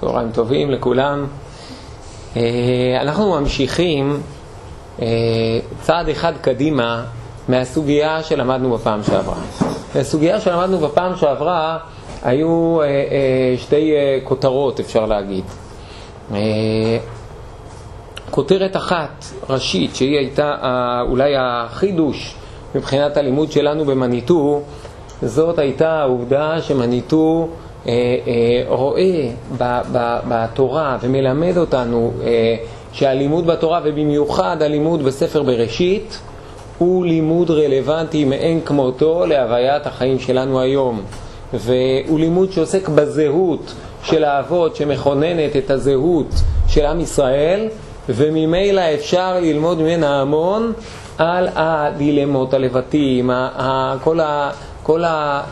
צהריים טובים לכולם. אה, אנחנו ממשיכים אה, צעד אחד קדימה מהסוגיה שלמדנו בפעם שעברה. הסוגיה שלמדנו בפעם שעברה היו אה, שתי כותרות, אפשר להגיד. כותרת אחת ראשית, שהיא הייתה אולי החידוש מבחינת הלימוד שלנו במניטו, זאת הייתה העובדה שמניטו אה, רואה בתורה ומלמד אותנו אה, שהלימוד בתורה, ובמיוחד הלימוד בספר בראשית, הוא לימוד רלוונטי מאין כמותו להוויית החיים שלנו היום. והוא לימוד שעוסק בזהות של האבות שמכוננת את הזהות של עם ישראל, וממילא אפשר ללמוד ממנה המון על הדילמות, הלבטים, כל, ה, כל ה,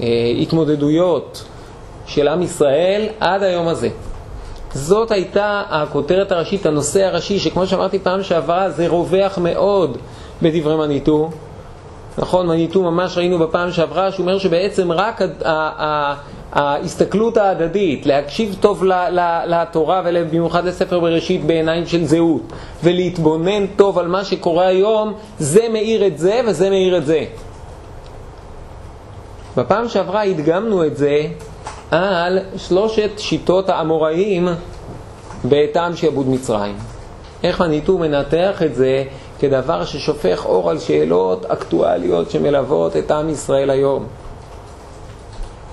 ההתמודדויות של עם ישראל עד היום הזה. זאת הייתה הכותרת הראשית, הנושא הראשי, שכמו שאמרתי פעם שעברה, זה רווח מאוד בדברי מניטו. נכון, מניטו ממש ראינו בפעם שעברה, שהוא אומר שבעצם רק ההסתכלות ההדדית, להקשיב טוב לתורה ובמיוחד לספר בראשית בעיניים של זהות, ולהתבונן טוב על מה שקורה היום, זה מאיר את זה וזה מאיר את זה. בפעם שעברה הדגמנו את זה על שלושת שיטות האמוראים בטעם שעבוד מצרים. איך הניטור מנתח את זה כדבר ששופך אור על שאלות אקטואליות שמלוות את עם ישראל היום.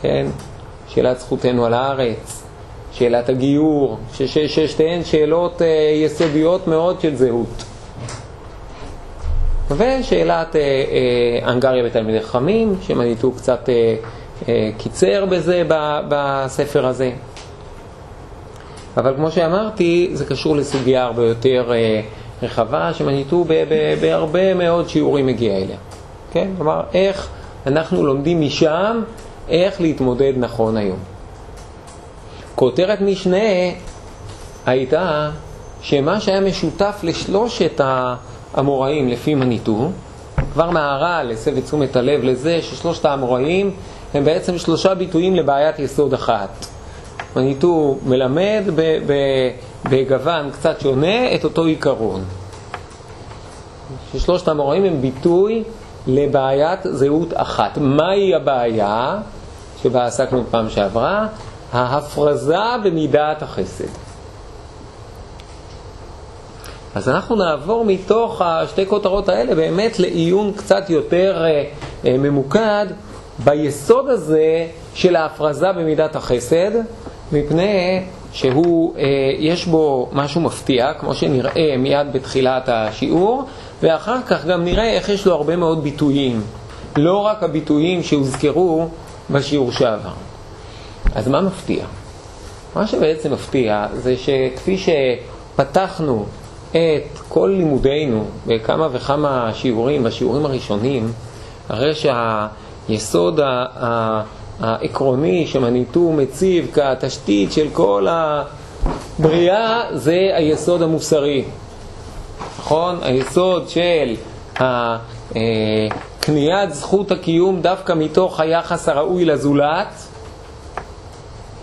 כן? שאלת זכותנו על הארץ, שאלת הגיור, ששתיהן שאלות אה, יסודיות מאוד של זהות. ושאלת אה, אה, הנגריה בתלמידי חכמים, שמניטו קצת אה, אה, קיצר בזה ב, בספר הזה. אבל כמו שאמרתי, זה קשור לסוגיה הרבה יותר אה, רחבה, שמניטו בהרבה מאוד שיעורים מגיע אליה. כן? כלומר, איך אנחנו לומדים משם איך להתמודד נכון היום. כותרת משנה הייתה שמה שהיה משותף לשלושת ה... האמוראים לפי מניטו, כבר מהר"ל הסב את תשומת הלב לזה ששלושת האמוראים הם בעצם שלושה ביטויים לבעיית יסוד אחת. מניטו מלמד בגוון קצת שונה את אותו עיקרון. ששלושת האמוראים הם ביטוי לבעיית זהות אחת. מהי הבעיה שבה עסקנו פעם שעברה? ההפרזה במידת החסד. אז אנחנו נעבור מתוך השתי כותרות האלה באמת לעיון קצת יותר אה, אה, ממוקד ביסוד הזה של ההפרזה במידת החסד, מפני שהוא, אה, יש בו משהו מפתיע, כמו שנראה מיד בתחילת השיעור, ואחר כך גם נראה איך יש לו הרבה מאוד ביטויים, לא רק הביטויים שהוזכרו בשיעור שעבר. אז מה מפתיע? מה שבעצם מפתיע זה שכפי שפתחנו את כל לימודינו בכמה וכמה שיעורים, בשיעורים הראשונים, הרי שהיסוד העקרוני שמניטו מציב כתשתית של כל הבריאה זה היסוד המוסרי, נכון? היסוד של אה, קניית זכות הקיום דווקא מתוך היחס הראוי לזולת,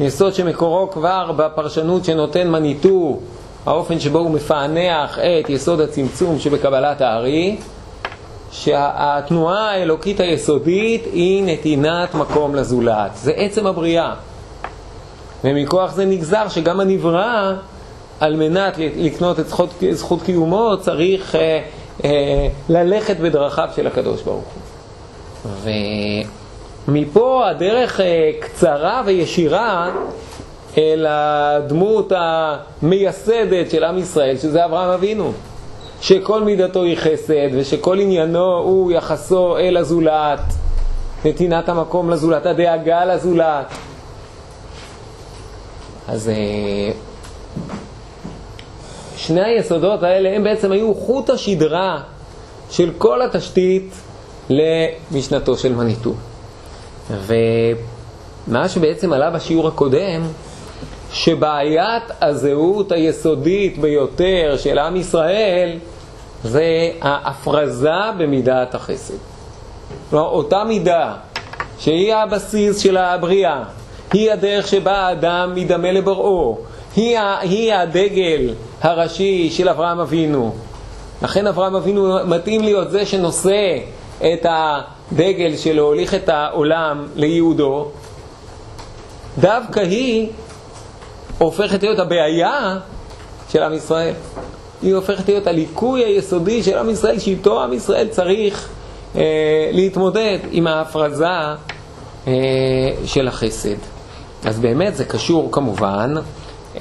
יסוד שמקורו כבר בפרשנות שנותן מניטו האופן שבו הוא מפענח את יסוד הצמצום שבקבלת הארי, שהתנועה האלוקית היסודית היא נתינת מקום לזולת. זה עצם הבריאה. ומכוח זה נגזר שגם הנברא, על מנת לקנות את זכות, זכות קיומו, צריך אה, אה, ללכת בדרכיו של הקדוש ברוך הוא. ומפה הדרך אה, קצרה וישירה אל הדמות המייסדת של עם ישראל, שזה אברהם אבינו. שכל מידתו היא חסד, ושכל עניינו הוא יחסו אל הזולת, נתינת המקום לזולת, הדאגה לזולת. אז אה, שני היסודות האלה הם בעצם היו חוט השדרה של כל התשתית למשנתו של מניטו. ומה שבעצם עלה בשיעור הקודם שבעיית הזהות היסודית ביותר של עם ישראל זה ההפרזה במידת החסד. כלומר, אותה מידה שהיא הבסיס של הבריאה, היא הדרך שבה האדם מדמה לבוראו, היא, היא הדגל הראשי של אברהם אבינו. לכן אברהם אבינו מתאים להיות זה שנושא את הדגל שלו, הוליך את העולם לייעודו. דווקא היא הופכת להיות הבעיה של עם ישראל. היא הופכת להיות הליקוי היסודי של עם ישראל, שאיתו עם ישראל צריך אה, להתמודד עם ההפרזה אה, של החסד. אז באמת זה קשור כמובן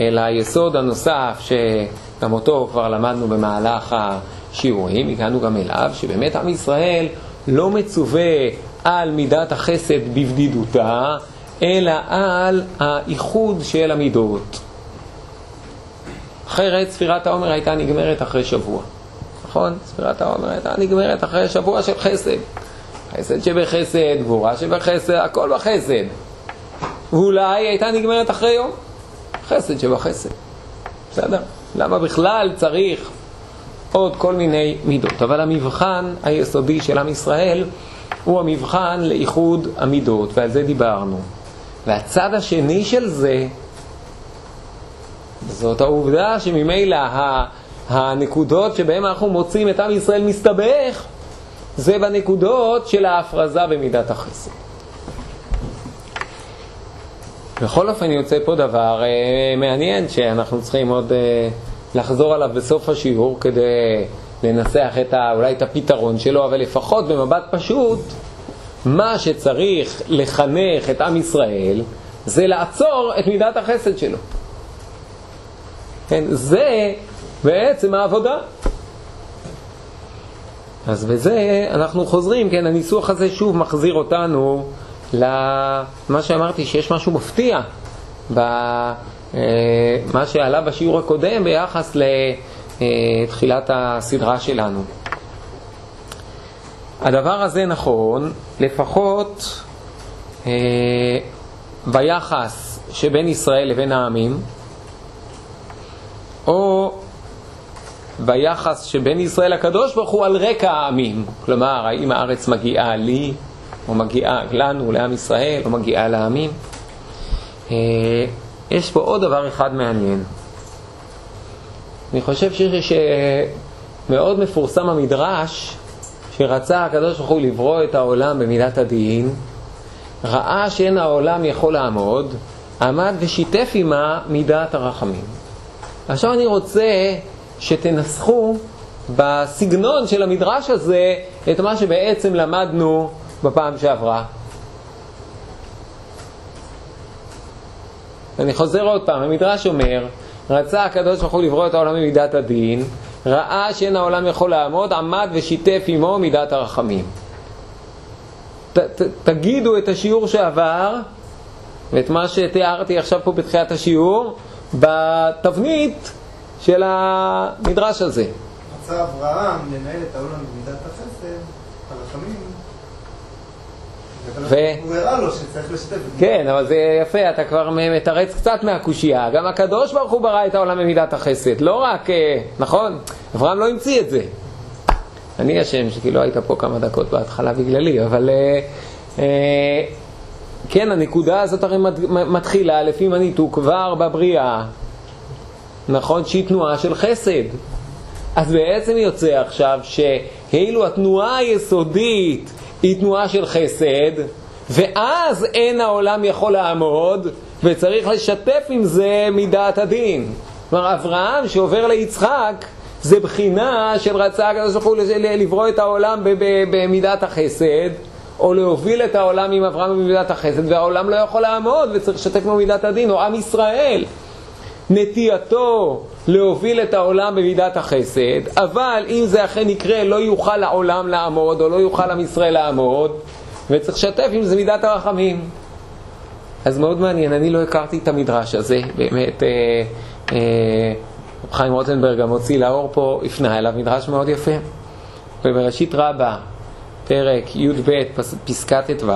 אל היסוד הנוסף, שגם אותו כבר למדנו במהלך השיעורים, הגענו גם אליו, שבאמת עם ישראל לא מצווה על מידת החסד בבדידותה, אלא על האיחוד של המידות. אחרת ספירת העומר הייתה נגמרת אחרי שבוע. נכון? ספירת העומר הייתה נגמרת אחרי שבוע של חסד. חסד שבחסד, גבורה שבחסד, הכל בחסד. ואולי הייתה נגמרת אחרי יום. חסד שבחסד. בסדר? למה בכלל צריך עוד כל מיני מידות? אבל המבחן היסודי של עם ישראל הוא המבחן לאיחוד המידות, ועל זה דיברנו. והצד השני של זה, זאת העובדה שממילא הנקודות שבהן אנחנו מוצאים את עם ישראל מסתבך, זה בנקודות של ההפרזה במידת החסד. בכל אופן יוצא פה דבר אה, מעניין שאנחנו צריכים עוד אה, לחזור עליו בסוף השיעור כדי לנסח את ה, אולי את הפתרון שלו, אבל לפחות במבט פשוט, מה שצריך לחנך את עם ישראל זה לעצור את מידת החסד שלו. כן, זה בעצם העבודה. אז בזה אנחנו חוזרים, כן, הניסוח הזה שוב מחזיר אותנו למה שאמרתי, שיש משהו מפתיע במה אה, שעלה בשיעור הקודם ביחס לתחילת הסדרה שלנו. הדבר הזה נכון, לפחות אה, ביחס שבין ישראל לבין העמים, או ביחס שבין ישראל לקדוש ברוך הוא על רקע העמים. כלומר, האם הארץ מגיעה לי, או מגיעה לנו, לעם ישראל, או מגיעה לעמים. אה, יש פה עוד דבר אחד מעניין. אני חושב שמאוד מפורסם המדרש שרצה הקדוש ברוך הוא לברוא את העולם במידת הדין, ראה שאין העולם יכול לעמוד, עמד ושיתף עמה מידת הרחמים. עכשיו אני רוצה שתנסחו בסגנון של המדרש הזה את מה שבעצם למדנו בפעם שעברה. אני חוזר עוד פעם, המדרש אומר, רצה הקדוש ברוך הוא לברוא את העולם במידת הדין, ראה שאין העולם יכול לעמוד, עמד ושיתף עמו מידת הרחמים. ת, ת, תגידו את השיעור שעבר ואת מה שתיארתי עכשיו פה בתחילת השיעור בתבנית של המדרש הזה. רצה אברהם לנהל את העולם במידת החסד, הרחמים. ו... הוא הראה לו שצריך לשתף. כן, אבל זה יפה, אתה כבר מתרץ קצת מהקושייה. גם הקדוש ברוך הוא ברא את העולם במידת החסד, לא רק, אה, נכון? אברהם לא המציא את זה. אני אשם שכי לא היית פה כמה דקות בהתחלה בגללי, אבל אה, אה, כן, הנקודה הזאת הרי מתחילה לפי מניתו כבר בבריאה, נכון? שהיא תנועה של חסד. אז בעצם יוצא עכשיו שהילו התנועה היסודית היא תנועה של חסד, ואז אין העולם יכול לעמוד, וצריך לשתף עם זה מידת הדין. כלומר, אברהם שעובר ליצחק, זה בחינה של רצה הקדוש ברוך הוא לברוא את העולם במידת החסד, או להוביל את העולם עם אברהם במידת החסד, והעולם לא יכול לעמוד וצריך לשתף במידת הדין, או עם ישראל. נטייתו להוביל את העולם במידת החסד, אבל אם זה אכן יקרה, לא יוכל העולם לעמוד, או לא יוכל עם ישראל לעמוד, וצריך לשתף עם זה מידת הרחמים. אז מאוד מעניין, אני לא הכרתי את המדרש הזה, באמת, אה, אה, חיים רוטנברג המוציא לאור פה, הפנה אליו מדרש מאוד יפה. ובראשית רבה, פרק י"ב, פסקת ט"ו,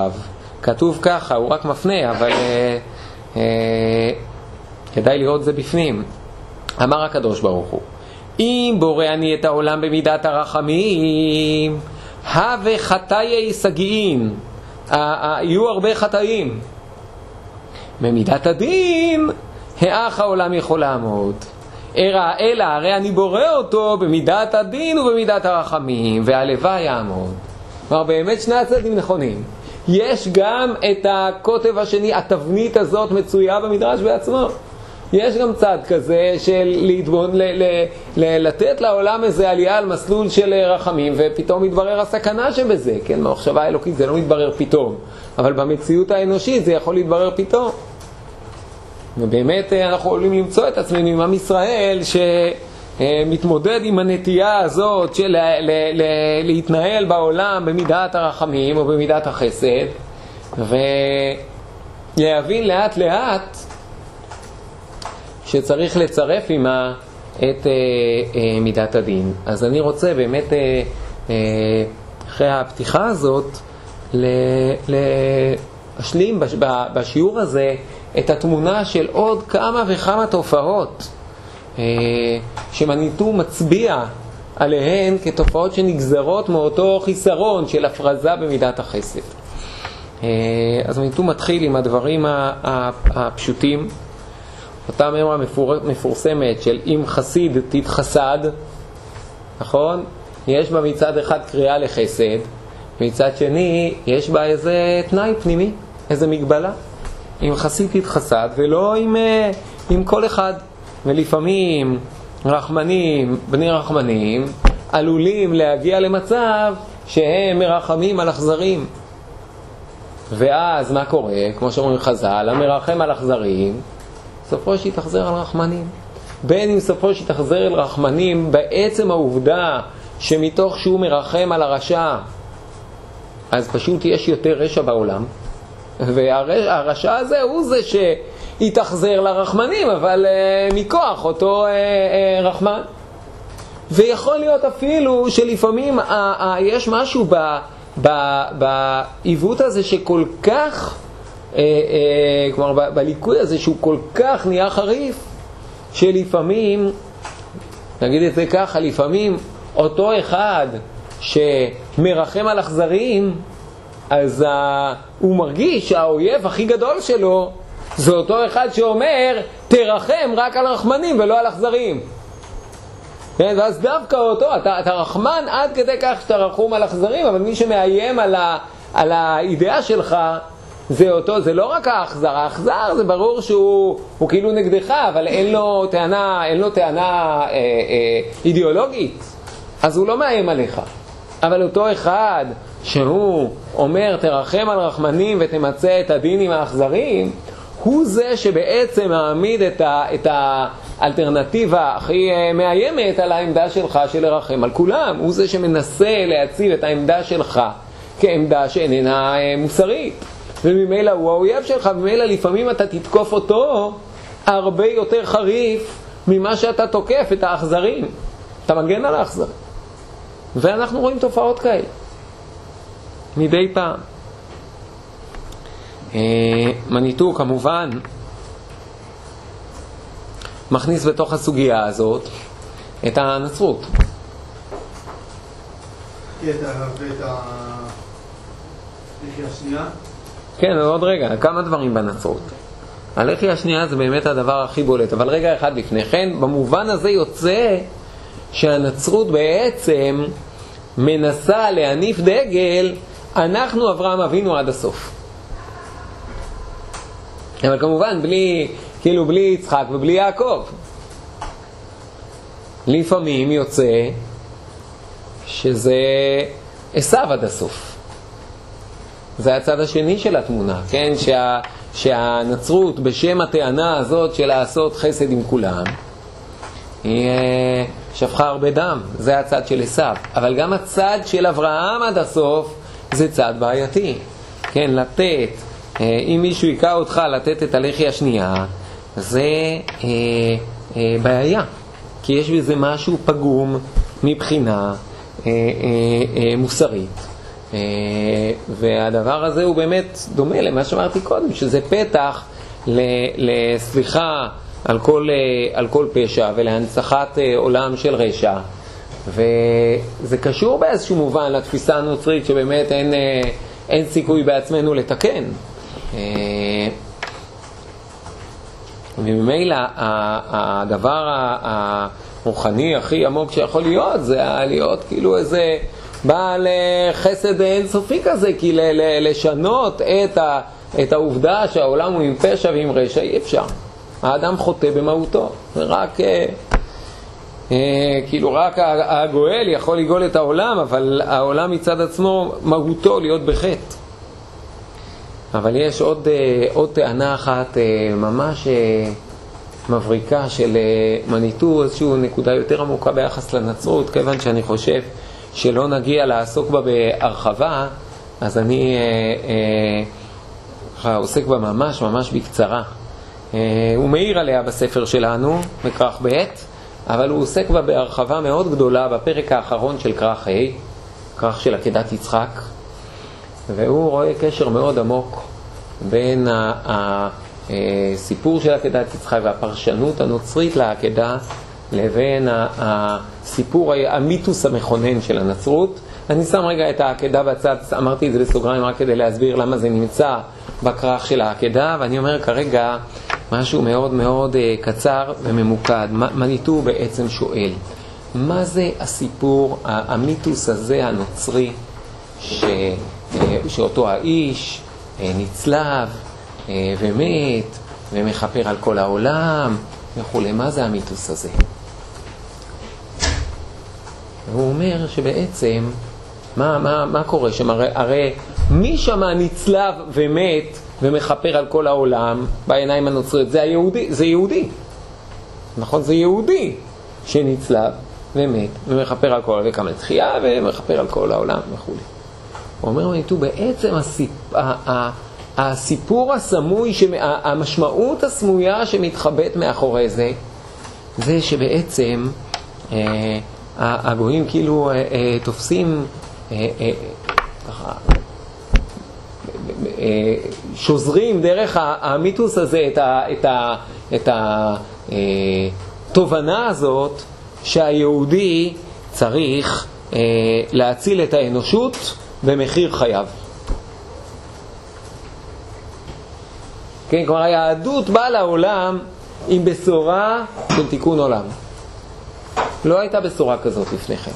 כתוב ככה, הוא רק מפנה, אבל אה, אה, כדאי לראות זה בפנים. אמר הקדוש ברוך הוא, אם בורא אני את העולם במידת הרחמים, הווה חטאי שגיאים, יהיו הרבה חטאים. במידת הדין, האח העולם יכול לעמוד. אלא הרי אני בורא אותו במידת הדין ובמידת הרחמים, והלוואי יעמוד. כלומר, באמת שני הצדדים נכונים. יש גם את הקוטב השני, התבנית הזאת מצויה במדרש בעצמו. יש גם צד כזה של להתבונ... ל... ל... ל... לתת לעולם איזה עלייה על מסלול של רחמים, ופתאום מתברר הסכנה שבזה, כן, במחשבה האלוקית זה לא מתברר פתאום, אבל במציאות האנושית זה יכול להתברר פתאום. ובאמת אה, אנחנו יכולים למצוא את עצמנו עם עם ישראל שמתמודד עם הנטייה הזאת של לה... לה... לה... להתנהל בעולם במידת הרחמים או במידת החסד, ולהבין לאט לאט שצריך לצרף עימה את אה, אה, מידת הדין. אז אני רוצה באמת, אה, אה, אחרי הפתיחה הזאת, להשלים בש, בשיעור הזה את התמונה של עוד כמה וכמה תופעות אה, שמניטו מצביע עליהן כתופעות שנגזרות מאותו חיסרון של הפרזה במידת החסד. אה, אז מניטו מתחיל עם הדברים הפשוטים. אותה מימרה מפור... מפורסמת של אם חסיד תתחסד, נכון? יש בה מצד אחד קריאה לחסד, מצד שני יש בה איזה תנאי פנימי, איזה מגבלה. אם חסיד תתחסד ולא עם, אה, עם כל אחד. ולפעמים רחמנים, בני רחמנים, עלולים להגיע למצב שהם מרחמים על אכזרים. ואז מה קורה? כמו שאומרים חז"ל, המרחם על אכזרים סופו שיתאכזר על רחמנים. בין אם סופו שיתאכזר אל רחמנים בעצם העובדה שמתוך שהוא מרחם על הרשע, אז פשוט יש יותר רשע בעולם, והרשע הזה הוא זה שיתאכזר לרחמנים, אבל uh, מכוח אותו uh, uh, רחמן. ויכול להיות אפילו שלפעמים uh, uh, יש משהו בעיוות הזה שכל כך כלומר בליקוי הזה שהוא כל כך נהיה חריף, שלפעמים, נגיד את זה ככה, לפעמים אותו אחד שמרחם על אכזריים, אז ה... הוא מרגיש שהאויב הכי גדול שלו זה אותו אחד שאומר, תרחם רק על רחמנים ולא על אכזריים. כן, ואז דווקא אותו, אתה, אתה רחמן עד כדי כך שאתה רחום על אכזרים, אבל מי שמאיים על, ה, על האידאה שלך, זה אותו, זה לא רק האכזר, האכזר זה ברור שהוא הוא כאילו נגדך, אבל אין לו טענה, אין לו טענה אה, אה, אידיאולוגית, אז הוא לא מאיים עליך. אבל אותו אחד שהוא אומר תרחם על רחמנים ותמצה את הדין עם האכזרים, הוא זה שבעצם מעמיד את, ה, את האלטרנטיבה הכי אה, מאיימת על העמדה שלך של לרחם על כולם. הוא זה שמנסה להציב את העמדה שלך כעמדה שאיננה אה, מוסרית. וממילא הוא האויב שלך, וממילא לפעמים אתה תתקוף אותו הרבה יותר חריף ממה שאתה תוקף את האכזרים. אתה מגן על האכזרים. ואנחנו רואים תופעות כאלה, מדי פעם. אה, מניטו כמובן מכניס בתוך הסוגיה הזאת את הנצרות. כן, ואת השנייה? כן, עוד רגע, כמה דברים בנצרות. הלחי השנייה זה באמת הדבר הכי בולט, אבל רגע אחד לפני כן, במובן הזה יוצא שהנצרות בעצם מנסה להניף דגל, אנחנו אברהם אבינו עד הסוף. אבל כמובן בלי, כאילו בלי יצחק ובלי יעקב. לפעמים יוצא שזה עשיו עד הסוף. זה הצד השני של התמונה, כן? שה, שהנצרות בשם הטענה הזאת של לעשות חסד עם כולם, היא אה, שפכה הרבה דם, זה הצד של עשיו. אבל גם הצד של אברהם עד הסוף זה צד בעייתי. כן, לתת, אה, אם מישהו היכה אותך לתת את הלחי השנייה, זה אה, אה, בעיה. כי יש בזה משהו פגום מבחינה אה, אה, אה, מוסרית. אה, והדבר הזה הוא באמת דומה למה שאמרתי קודם, שזה פתח לסליחה על כל, אה, על כל פשע ולהנצחת אה, עולם של רשע. וזה קשור באיזשהו מובן לתפיסה הנוצרית שבאמת אין, אין סיכוי בעצמנו לתקן. וממילא הדבר הרוחני הכי עמוק שיכול להיות זה להיות כאילו איזה בעל אה, חסד אינסופי כזה, כי לשנות את, ה, את העובדה שהעולם הוא עם פשע ועם רשע אי אפשר. האדם חוטא במהותו, רק... אה, אה, כאילו רק הגואל יכול לגאול את העולם, אבל העולם מצד עצמו מהותו להיות בחטא. אבל יש עוד, אה, עוד טענה אחת אה, ממש אה, מבריקה של מניטו, איזושהי נקודה יותר עמוקה ביחס לנצרות, כיוון שאני חושב שלא נגיע לעסוק בה בהרחבה, אז אני אה, אה, עוסק בה ממש ממש בקצרה. אה, הוא מעיר עליה בספר שלנו, בכרך ב', אבל הוא עוסק בה בהרחבה מאוד גדולה בפרק האחרון של כרך ה', כרך של עקדת יצחק. והוא רואה קשר מאוד עמוק בין הסיפור של עקדת יצחק והפרשנות הנוצרית לעקדה לבין הסיפור, המיתוס המכונן של הנצרות. אני שם רגע את העקדה בצד, אמרתי את זה בסוגריים רק כדי להסביר למה זה נמצא בכרך של העקדה, ואני אומר כרגע משהו מאוד מאוד אה, קצר וממוקד. מניטו בעצם שואל, מה זה הסיפור, המיתוס הזה הנוצרי, ש... אה, שאותו האיש אה, נצלב ומת ומכפר על כל העולם וכולי. מה זה המיתוס הזה? הוא אומר שבעצם, מה, מה, מה קורה שם? הרי, הרי מי שם נצלב ומת ומכפר על כל העולם בעיניים הנוצריות? זה היהודי, זה יהודי. נכון? זה יהודי שנצלב ומת ומכפר על כל העולם, וקם לתחייה ומכפר על כל העולם. הוא אומר מניטו, בעצם הסיפ... הסיפור הסמוי, המשמעות הסמויה שמתחבאת מאחורי זה, זה שבעצם אה, הגויים כאילו אה, אה, תופסים ככה שוזרים דרך המיתוס הזה את התובנה הזאת שהיהודי צריך להציל את האנושות במחיר חייו. כן, כלומר היהדות באה לעולם עם בשורה של תיקון עולם. לא הייתה בשורה כזאת לפני כן.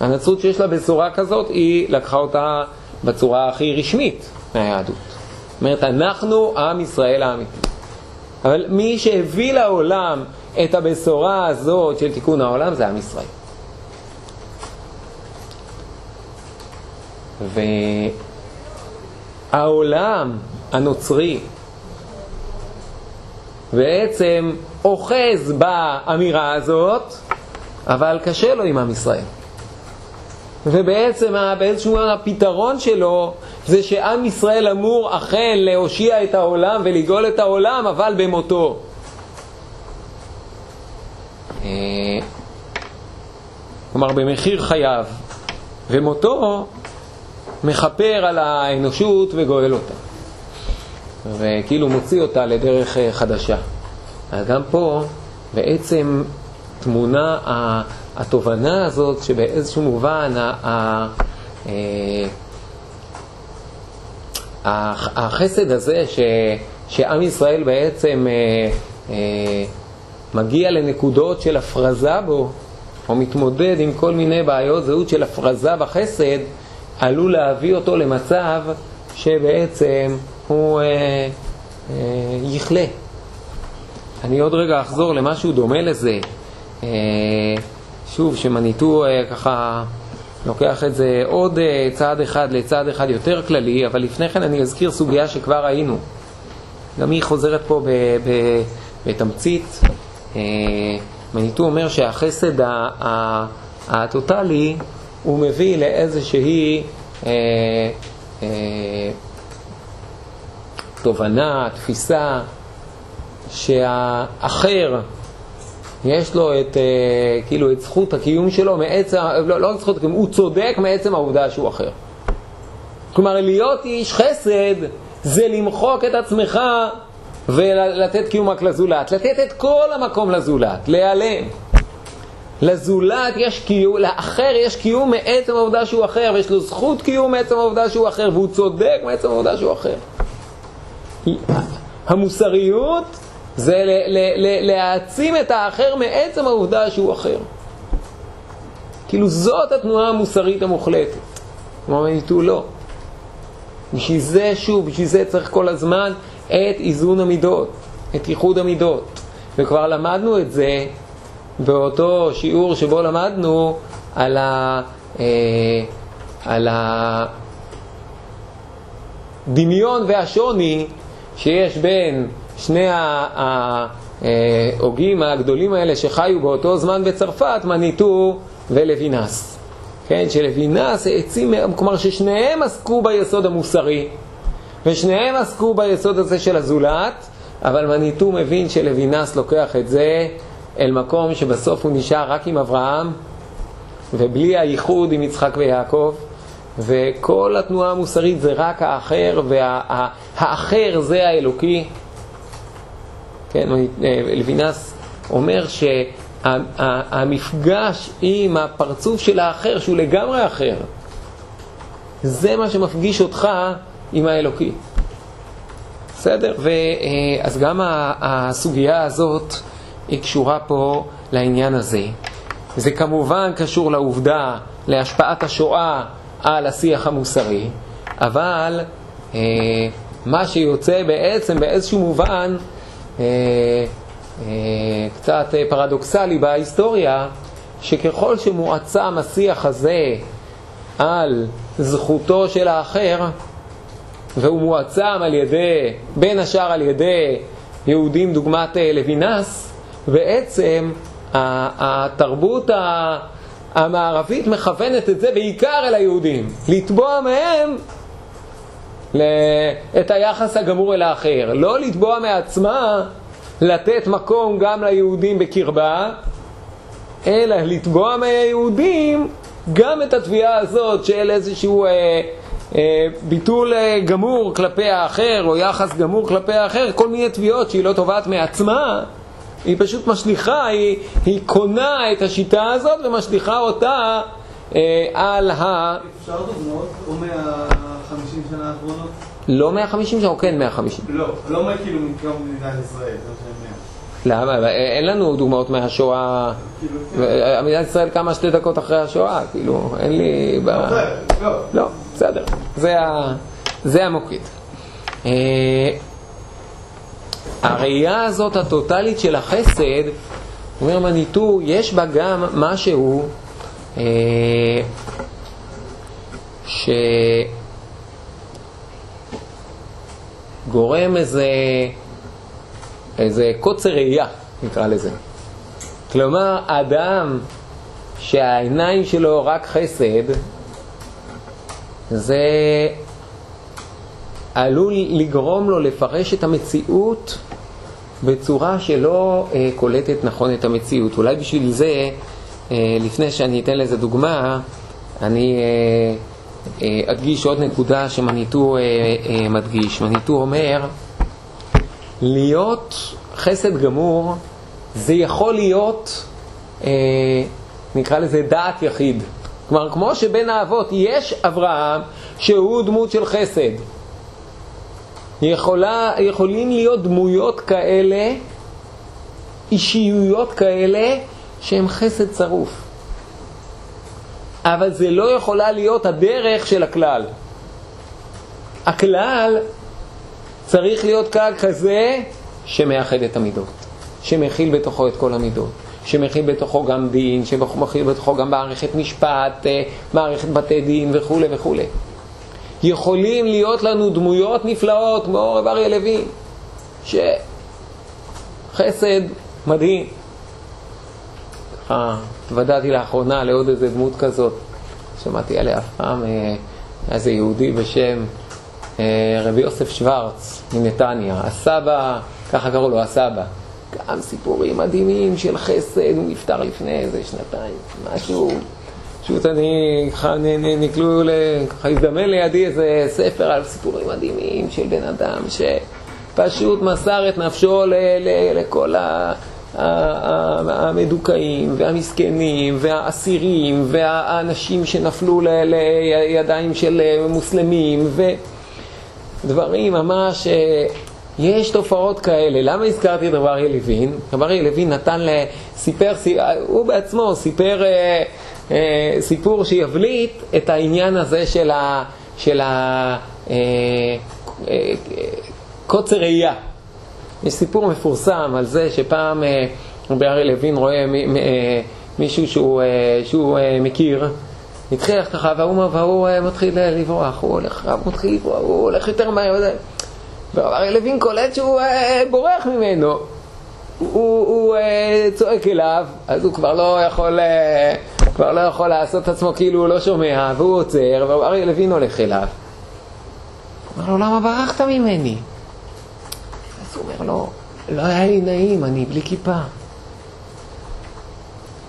הנצרות שיש לה בשורה כזאת, היא לקחה אותה בצורה הכי רשמית מהיהדות. זאת אומרת, אנחנו עם ישראל האמיתי. אבל מי שהביא לעולם את הבשורה הזאת של תיקון העולם זה עם ישראל. והעולם הנוצרי בעצם אוחז באמירה הזאת, אבל קשה לו עם עם ישראל. ובעצם באיזשהו הפתרון שלו זה שעם ישראל אמור אכן להושיע את העולם ולגאול את העולם, אבל במותו. אה, כלומר, במחיר חייו. ומותו מכפר על האנושות וגואל אותה. וכאילו מוציא אותה לדרך אה, חדשה. אז גם פה בעצם תמונה התובנה הזאת שבאיזשהו מובן אה, החסד הזה ש, שעם ישראל בעצם אה, מגיע לנקודות של הפרזה בו, או מתמודד עם כל מיני בעיות זהות של הפרזה בחסד, עלול להביא אותו למצב שבעצם הוא אה, אה, יכלה. אני עוד רגע אחזור למשהו דומה לזה. אה, שוב, שמניטו אה, ככה לוקח את זה עוד אה, צעד אחד לצעד אחד יותר כללי, אבל לפני כן אני אזכיר סוגיה שכבר ראינו. גם היא חוזרת פה בתמצית. מניטו אומר שהחסד הטוטלי הוא מביא לאיזושהי תובנה, תפיסה, שהאחר יש לו את, אה, כאילו, את זכות הקיום שלו מעצם, לא, לא רק זכות הקיום, הוא צודק מעצם העובדה שהוא אחר. כלומר, להיות איש חסד זה למחוק את עצמך ולתת קיום רק לזולת, לתת את כל המקום לזולת, להיעלם. לזולת יש קיום, לאחר יש קיום מעצם העובדה שהוא אחר, ויש לו זכות קיום מעצם העובדה שהוא אחר, והוא צודק מעצם העובדה שהוא אחר. המוסריות זה ל- ל- ל- להעצים את האחר מעצם העובדה שהוא אחר. כאילו זאת התנועה המוסרית המוחלטת. כלומר, ותו לא. בשביל זה, שוב, בשביל זה צריך כל הזמן את איזון המידות, את איחוד המידות. וכבר למדנו את זה באותו שיעור שבו למדנו על, ה, אה, על הדמיון והשוני שיש בין שני ההוגים הגדולים האלה שחיו באותו זמן בצרפת, מניטו ולוינס. כן, שלוינס העצים, כלומר ששניהם עסקו ביסוד המוסרי, ושניהם עסקו ביסוד הזה של הזולת, אבל מניטו מבין שלוינס לוקח את זה אל מקום שבסוף הוא נשאר רק עם אברהם, ובלי הייחוד עם יצחק ויעקב, וכל התנועה המוסרית זה רק האחר, והאחר וה, זה האלוקי. כן, לוינס אומר שהמפגש עם הפרצוף של האחר, שהוא לגמרי אחר, זה מה שמפגיש אותך עם האלוקי. בסדר? ואז גם הסוגיה הזאת היא קשורה פה לעניין הזה. זה כמובן קשור לעובדה, להשפעת השואה על השיח המוסרי, אבל אה, מה שיוצא בעצם באיזשהו מובן אה, אה, קצת פרדוקסלי בהיסטוריה, שככל שמועצם השיח הזה על זכותו של האחר, והוא מועצם על ידי, בין השאר על ידי יהודים דוגמת לוינס, בעצם התרבות המערבית מכוונת את זה בעיקר אל היהודים, לתבוע מהם את היחס הגמור אל האחר, לא לתבוע מעצמה לתת מקום גם ליהודים בקרבה, אלא לתבוע מהיהודים גם את התביעה הזאת של איזשהו אה, אה, ביטול אה, גמור כלפי האחר או יחס גמור כלפי האחר, כל מיני תביעות שהיא לא תובעת מעצמה, היא פשוט משליכה, היא, היא קונה את השיטה הזאת ומשליכה אותה אה, על ה... אפשר דוגמאות? או מהחמישים שנה האחרונות? לא 150 שנה, או כן 150? לא, לא כאילו מקום מדינת ישראל, אומר. למה? אין לנו דוגמאות מהשואה. כאילו, מדינת ישראל קמה שתי דקות אחרי השואה, כאילו, אין לי... ב- לא. לא, בסדר. זה, המוקד. אה, הראייה הזאת הטוטלית של החסד, אומר מניטו, יש בה גם משהו אה, שגורם איזה, איזה קוצר ראייה, נקרא לזה. כלומר, אדם שהעיניים שלו רק חסד, זה עלול לגרום לו לפרש את המציאות בצורה שלא אה, קולטת נכון את המציאות. אולי בשביל זה, אה, לפני שאני אתן לזה דוגמה, אני אה, אדגיש עוד נקודה שמניטו אה, אה, מדגיש. מניטו אומר, להיות חסד גמור זה יכול להיות, אה, נקרא לזה דעת יחיד. כלומר, כמו שבין האבות יש אברהם שהוא דמות של חסד. יכולה, יכולים להיות דמויות כאלה, אישיויות כאלה, שהן חסד צרוף. אבל זה לא יכולה להיות הדרך של הכלל. הכלל צריך להיות כלל כזה שמאחד את המידות, שמכיל בתוכו את כל המידות, שמכיל בתוכו גם דין, שמכיל בתוכו גם מערכת משפט, אה, מערכת בתי דין וכולי וכולי. יכולים להיות לנו דמויות נפלאות כמו רב אריה לוין, שחסד מדהים. התוודעתי לאחרונה לעוד איזה דמות כזאת, שמעתי עליה אף פעם, אה, איזה יהודי בשם אה, רבי יוסף שוורץ מנתניה, הסבא, ככה קראו לו הסבא. גם סיפורים מדהימים של חסד, הוא נפטר לפני איזה שנתיים, משהו פשוט אני, ככה נקלו, ככה הזדמן לידי איזה ספר על סיפורים מדהימים של בן אדם שפשוט מסר את נפשו ל, ל, לכל ה... המדוכאים והמסכנים והאסירים והאנשים שנפלו לידיים של מוסלמים ודברים ממש יש תופעות כאלה. למה הזכרתי את רב אריה לוין? רב אריה לוין נתן. סיפר, הוא בעצמו סיפר אה, אה, סיפור שיבליט את העניין הזה. של ה... אה, אה, קוצר ראייה. יש סיפור מפורסם על זה שפעם אה, רבי אריה לוין רואה אה, מישהו שהוא, אה, שהוא מכיר, התחיל ככה, והוא, והוא מתחיל לברוח, הוא הולך, הוא מתחיל לברוח, הוא הולך יותר מהר. והרי לוין קולט שהוא בורח ממנו. הוא, הוא, הוא צועק אליו, אז הוא כבר לא יכול, כבר לא יכול לעשות את עצמו כאילו הוא לא שומע, והוא עוצר, ואריה לוין הולך אליו. הוא אומר לו, למה ברחת ממני? לו, לא היה לי נעים, אני בלי כיפה.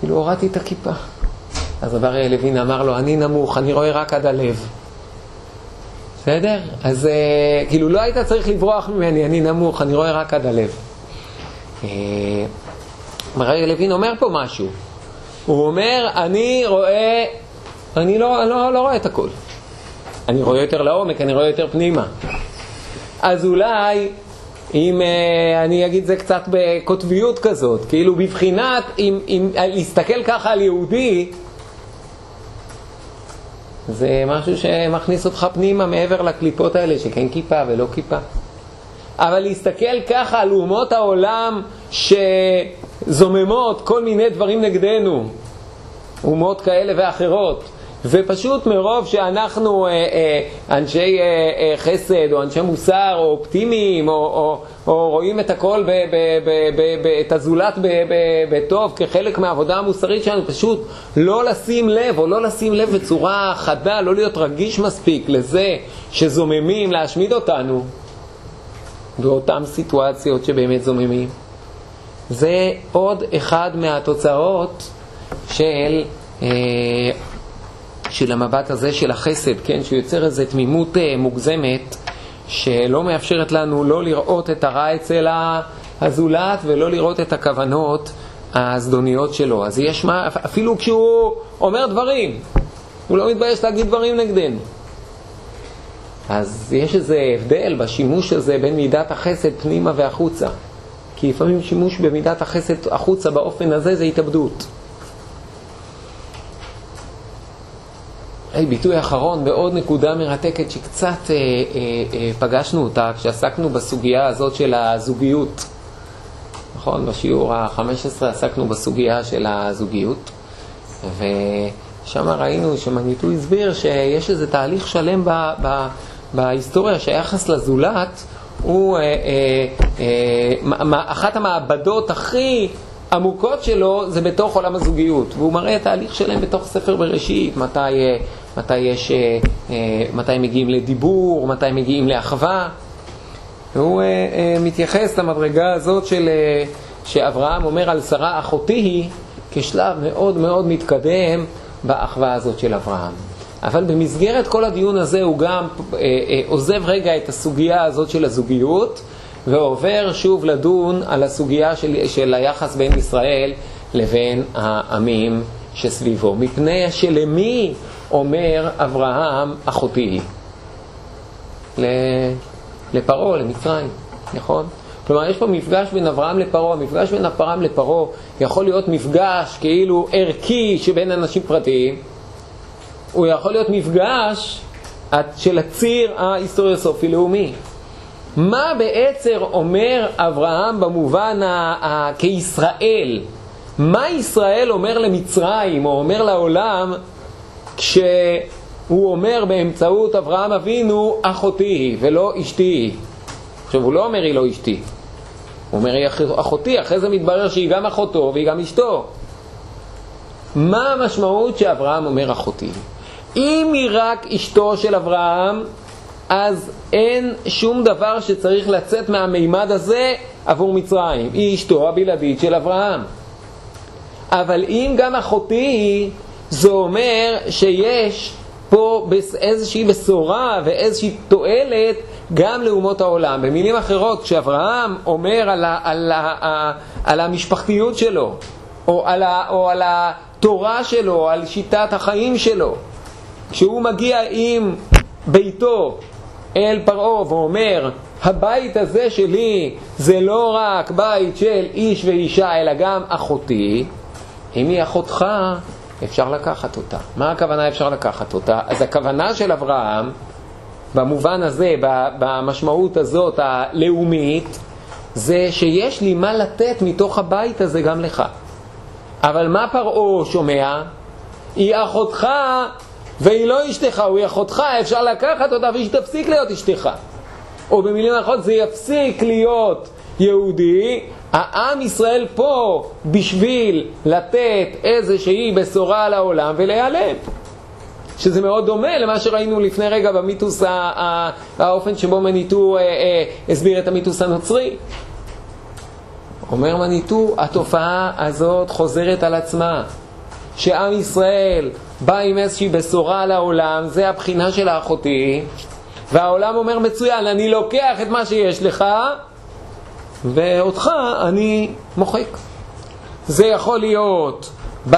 כאילו הורדתי את הכיפה. אז רב אריה לוין אמר לו, אני נמוך, אני רואה רק עד הלב. בסדר? אז uh, כאילו לא היית צריך לברוח ממני, אני נמוך, אני רואה רק עד הלב. Uh, מריה לוין אומר פה משהו. הוא אומר, אני רואה, אני לא, לא, לא רואה את הכל. אני רואה יותר לעומק, אני רואה יותר פנימה. אז אולי, אם uh, אני אגיד זה קצת בקוטביות כזאת, כאילו בבחינת, אם, אם להסתכל ככה על יהודי, זה משהו שמכניס אותך פנימה מעבר לקליפות האלה, שכן כיפה ולא כיפה. אבל להסתכל ככה על אומות העולם שזוממות כל מיני דברים נגדנו, אומות כאלה ואחרות, ופשוט מרוב שאנחנו אה, אה, אנשי אה, אה, חסד או אנשי מוסר או אופטימיים או, או, או רואים את הכל, ב, ב, ב, ב, ב, את הזולת בטוב כחלק מהעבודה המוסרית שלנו, פשוט לא לשים לב או לא לשים לב בצורה חדה, לא להיות רגיש מספיק לזה שזוממים להשמיד אותנו באותן סיטואציות שבאמת זוממים. זה עוד אחד מהתוצאות של אה, של המבט הזה של החסד, כן, שיוצר איזו תמימות אה, מוגזמת, שלא מאפשרת לנו לא לראות את הרע אצל הזולת ולא לראות את הכוונות הזדוניות שלו. אז יש מה, אפילו כשהוא אומר דברים, הוא לא מתבייש להגיד דברים נגדנו. אז יש איזה הבדל בשימוש הזה בין מידת החסד פנימה והחוצה. כי לפעמים שימוש במידת החסד החוצה באופן הזה זה התאבדות. היי, ביטוי אחרון בעוד נקודה מרתקת שקצת אה, אה, אה, פגשנו אותה כשעסקנו בסוגיה הזאת של הזוגיות. נכון? בשיעור ה-15 עסקנו בסוגיה של הזוגיות, ושם ראינו שמניטו הסביר שיש איזה תהליך שלם ב, ב, בהיסטוריה שהיחס לזולת הוא אה, אה, אה, אחת המעבדות הכי עמוקות שלו זה בתוך עולם הזוגיות, והוא מראה תהליך שלם בתוך ספר בראשית, מתי אה, מתי, יש, אה, אה, מתי מגיעים לדיבור, מתי מגיעים לאחווה. והוא אה, מתייחס למדרגה הזאת של, שאברהם אומר על שרה אחותי היא כשלב מאוד מאוד מתקדם באחווה הזאת של אברהם. אבל במסגרת כל הדיון הזה הוא גם עוזב רגע את הסוגיה הזאת של הזוגיות ועובר שוב לדון על הסוגיה של, של היחס בין ישראל לבין העמים שסביבו. מפני שלמי אומר אברהם, אחותי היא. לפרעה, למצרים, נכון? כלומר, יש פה מפגש בין אברהם לפרעה. המפגש בין אברהם לפרעה יכול להיות מפגש כאילו ערכי שבין אנשים פרטיים. הוא יכול להיות מפגש של הציר ההיסטוריוסופי-לאומי. מה בעצם אומר אברהם במובן ה- ה- כישראל? מה ישראל אומר למצרים, או אומר לעולם, כשהוא אומר באמצעות אברהם אבינו, אחותי היא ולא אשתי היא. עכשיו, הוא לא אומר היא לא אשתי, הוא אומר היא אחותי, אחרי זה מתברר שהיא גם אחותו והיא גם אשתו. מה המשמעות שאברהם אומר אחותי? אם היא רק אשתו של אברהם, אז אין שום דבר שצריך לצאת מהמימד הזה עבור מצרים. היא אשתו הבלעדית של אברהם. אבל אם גם אחותי היא, זה אומר שיש פה איזושהי בשורה ואיזושהי תועלת גם לאומות העולם. במילים אחרות, כשאברהם אומר על, ה, על, ה, על המשפחתיות שלו, או על, ה, או על התורה שלו, על שיטת החיים שלו, כשהוא מגיע עם ביתו אל פרעה ואומר, הבית הזה שלי זה לא רק בית של איש ואישה, אלא גם אחותי, אם היא אחותך, אפשר לקחת אותה. מה הכוונה אפשר לקחת אותה? אז הכוונה של אברהם, במובן הזה, במשמעות הזאת הלאומית, זה שיש לי מה לתת מתוך הבית הזה גם לך. אבל מה פרעה שומע? היא אחותך והיא לא אשתך, הוא אחותך, אפשר לקחת אותה והיא תפסיק להיות אשתך. או במילים אחרות, זה יפסיק להיות יהודי. העם ישראל פה בשביל לתת איזושהי בשורה לעולם ולהיעלם. שזה מאוד דומה למה שראינו לפני רגע במיתוס, האופן שבו מניטו אה, אה, הסביר את המיתוס הנוצרי. אומר מניטו, התופעה הזאת חוזרת על עצמה. שעם ישראל בא עם איזושהי בשורה לעולם, זה הבחינה של האחותי, והעולם אומר מצוין, אני לוקח את מה שיש לך, ואותך אני מוחק. זה יכול להיות ב...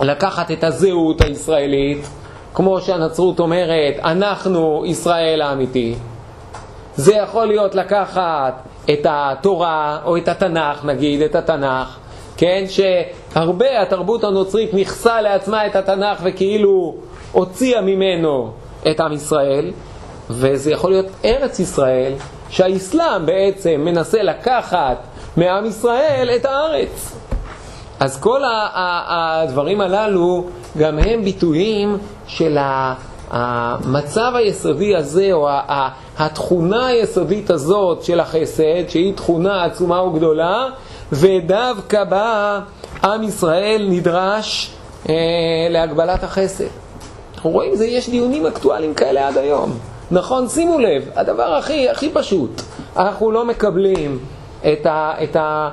לקחת את הזהות הישראלית, כמו שהנצרות אומרת, אנחנו ישראל האמיתי. זה יכול להיות לקחת את התורה או את התנ"ך, נגיד את התנ"ך, כן, שהרבה התרבות הנוצרית נכסה לעצמה את התנ"ך וכאילו הוציאה ממנו את עם ישראל, וזה יכול להיות ארץ ישראל, שהאסלאם בעצם מנסה לקחת מעם ישראל את הארץ. אז כל הדברים הללו גם הם ביטויים של המצב היסודי הזה, או התכונה היסודית הזאת של החסד, שהיא תכונה עצומה וגדולה, ודווקא בה עם ישראל נדרש אה, להגבלת החסד. אנחנו רואים, זה, יש דיונים אקטואליים כאלה עד היום. נכון, שימו לב, הדבר הכי, הכי פשוט, אנחנו לא מקבלים את, ה, את, ה,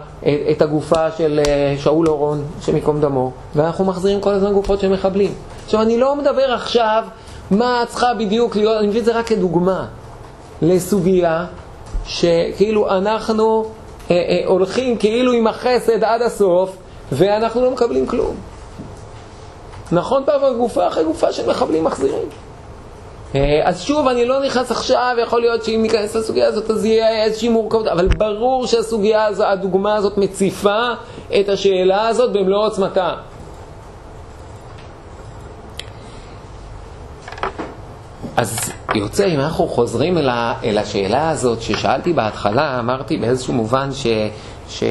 את הגופה של אה, שאול אורון, השם ייקום דמו, ואנחנו מחזירים כל הזמן גופות של מחבלים. עכשיו, אני לא מדבר עכשיו מה צריכה בדיוק להיות, אני מביא את זה רק כדוגמה לסוגיה שכאילו אנחנו אה, אה, הולכים כאילו עם החסד עד הסוף, ואנחנו לא מקבלים כלום. נכון פעם גופה אחרי גופה של מחבלים מחזירים. אה, אז שוב, אני לא נכנס עכשיו, יכול להיות שאם ניכנס לסוגיה הזאת אז יהיה איזושהי מורכבות, אבל ברור שהסוגיה הזו, הדוגמה הזאת מציפה את השאלה הזאת במלוא עוצמתה. אז יוצא, אם אנחנו חוזרים אל, ה, אל השאלה הזאת ששאלתי בהתחלה, אמרתי באיזשהו מובן ש... ש...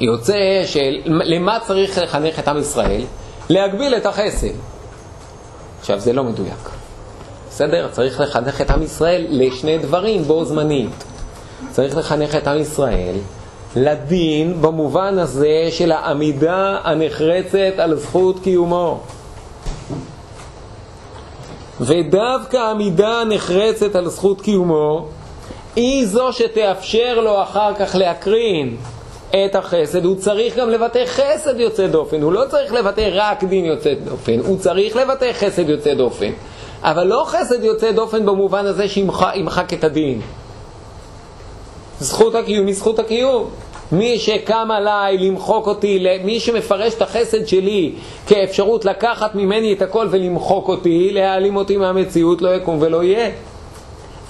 יוצא שלמה צריך לחנך את עם ישראל? להגביל את החסד. עכשיו, זה לא מדויק. בסדר? צריך לחנך את עם ישראל לשני דברים בו זמנית. צריך לחנך את עם ישראל לדין במובן הזה של העמידה הנחרצת על זכות קיומו. ודווקא עמידה נחרצת על זכות קיומו היא זו שתאפשר לו אחר כך להקרין את החסד. הוא צריך גם לבטא חסד יוצא דופן, הוא לא צריך לבטא רק דין יוצא דופן, הוא צריך לבטא חסד יוצא דופן. אבל לא חסד יוצא דופן במובן הזה שימחק את הדין. זכות הקיום היא זכות הקיום. מי שקם עליי למחוק אותי, מי שמפרש את החסד שלי כאפשרות לקחת ממני את הכל ולמחוק אותי, להעלים אותי מהמציאות, לא יקום ולא יהיה.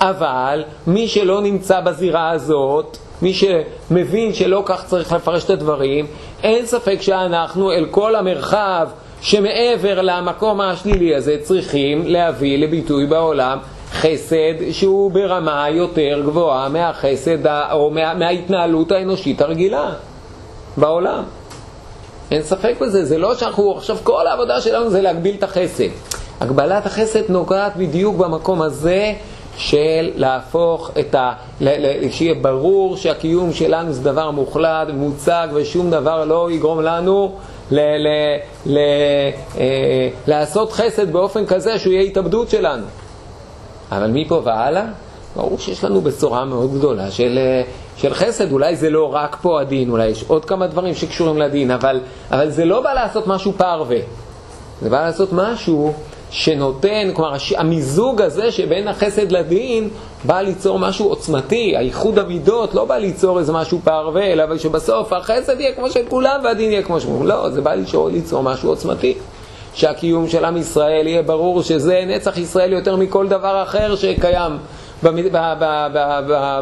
אבל מי שלא נמצא בזירה הזאת, מי שמבין שלא כך צריך לפרש את הדברים, אין ספק שאנחנו אל כל המרחב שמעבר למקום השלילי הזה צריכים להביא לביטוי בעולם חסד שהוא ברמה יותר גבוהה מהחסד או מה, מההתנהלות האנושית הרגילה בעולם. אין ספק בזה, זה לא שאנחנו, עכשיו כל העבודה שלנו זה להגביל את החסד. הגבלת החסד נוגעת בדיוק במקום הזה של להפוך את ה... שיהיה ברור שהקיום שלנו זה דבר מוחלט, מוצג, ושום דבר לא יגרום לנו ל, ל, ל, אה, לעשות חסד באופן כזה שהוא יהיה התאבדות שלנו. אבל מפה והלאה, ברור שיש לנו בשורה מאוד גדולה של, אה, של חסד. אולי זה לא רק פה הדין, אולי יש עוד כמה דברים שקשורים לדין, אבל, אבל זה לא בא לעשות משהו פרווה. זה בא לעשות משהו שנותן, כלומר המיזוג הזה שבין החסד לדין בא ליצור משהו עוצמתי, האיחוד המידות לא בא ליצור איזה משהו פרווה, אלא שבסוף החסד יהיה כמו של כולם והדין יהיה כמו שהוא. לא, זה בא ליצור, ליצור משהו עוצמתי. שהקיום של עם ישראל יהיה ברור שזה נצח ישראל יותר מכל דבר אחר שקיים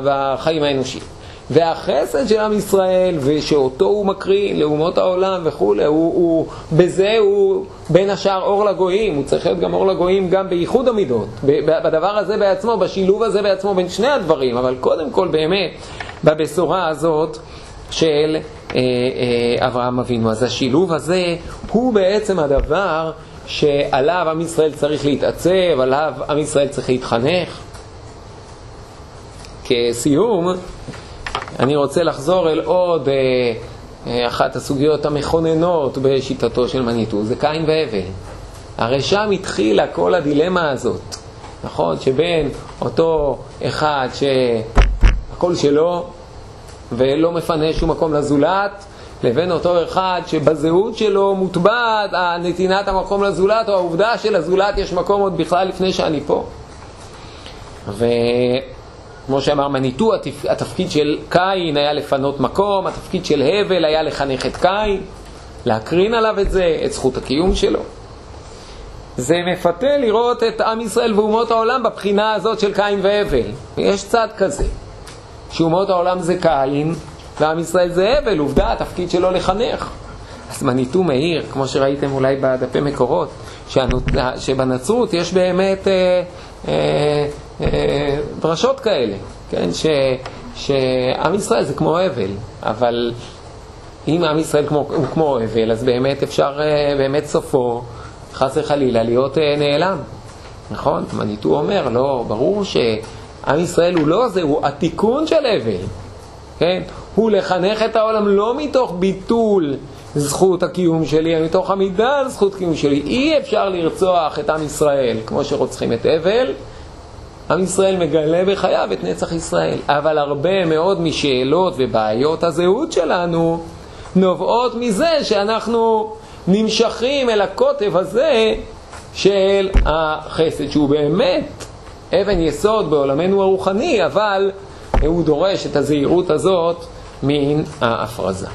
בחיים האנושיים. והחסד של עם ישראל, ושאותו הוא מקריא לאומות העולם וכולי, הוא, הוא, בזה הוא בין השאר אור לגויים, הוא צריך להיות גם אור לגויים גם בייחוד המידות, בדבר הזה בעצמו, בשילוב הזה בעצמו בין שני הדברים, אבל קודם כל באמת בבשורה הזאת של אה, אה, אברהם אבינו. אז השילוב הזה הוא בעצם הדבר שעליו עם ישראל צריך להתעצב, עליו עם ישראל צריך להתחנך. כסיום, אני רוצה לחזור אל עוד אה, אה, אחת הסוגיות המכוננות בשיטתו של מניטו, זה קין והבל. הרי שם התחילה כל הדילמה הזאת, נכון? שבין אותו אחד שהכל שלו ולא מפנה שום מקום לזולת, לבין אותו אחד שבזהות שלו מוטבעת נתינת המקום לזולת, או העובדה שלזולת יש מקום עוד בכלל לפני שאני פה. ו... כמו שאמר מניטו, התפקיד של קין היה לפנות מקום, התפקיד של הבל היה לחנך את קין, להקרין עליו את זה, את זכות הקיום שלו. זה מפתה לראות את עם ישראל ואומות העולם בבחינה הזאת של קין והבל. יש צד כזה, שאומות העולם זה קין ועם ישראל זה הבל, עובדה, התפקיד שלו לחנך. אז מניטו מאיר, כמו שראיתם אולי בדפי מקורות, שבנצרות יש באמת אה, אה, דרשות כאלה, כן? ש, שעם ישראל זה כמו אבל, אבל אם עם ישראל כמו, הוא כמו אבל, אז באמת אפשר, אה, באמת סופו, חס וחלילה, להיות אה, נעלם. נכון? מניטו אומר, לא, ברור שעם ישראל הוא לא זה, הוא התיקון של אבל, כן? הוא לחנך את העולם לא מתוך ביטול זכות הקיום שלי, אלא מתוך עמידה על זכות קיום שלי. אי אפשר לרצוח את עם ישראל כמו שרוצחים את אבל. עם ישראל מגלה בחייו את נצח ישראל. אבל הרבה מאוד משאלות ובעיות הזהות שלנו נובעות מזה שאנחנו נמשכים אל הקוטב הזה של החסד, שהוא באמת אבן יסוד בעולמנו הרוחני, אבל הוא דורש את הזהירות הזאת מן ההפרזה.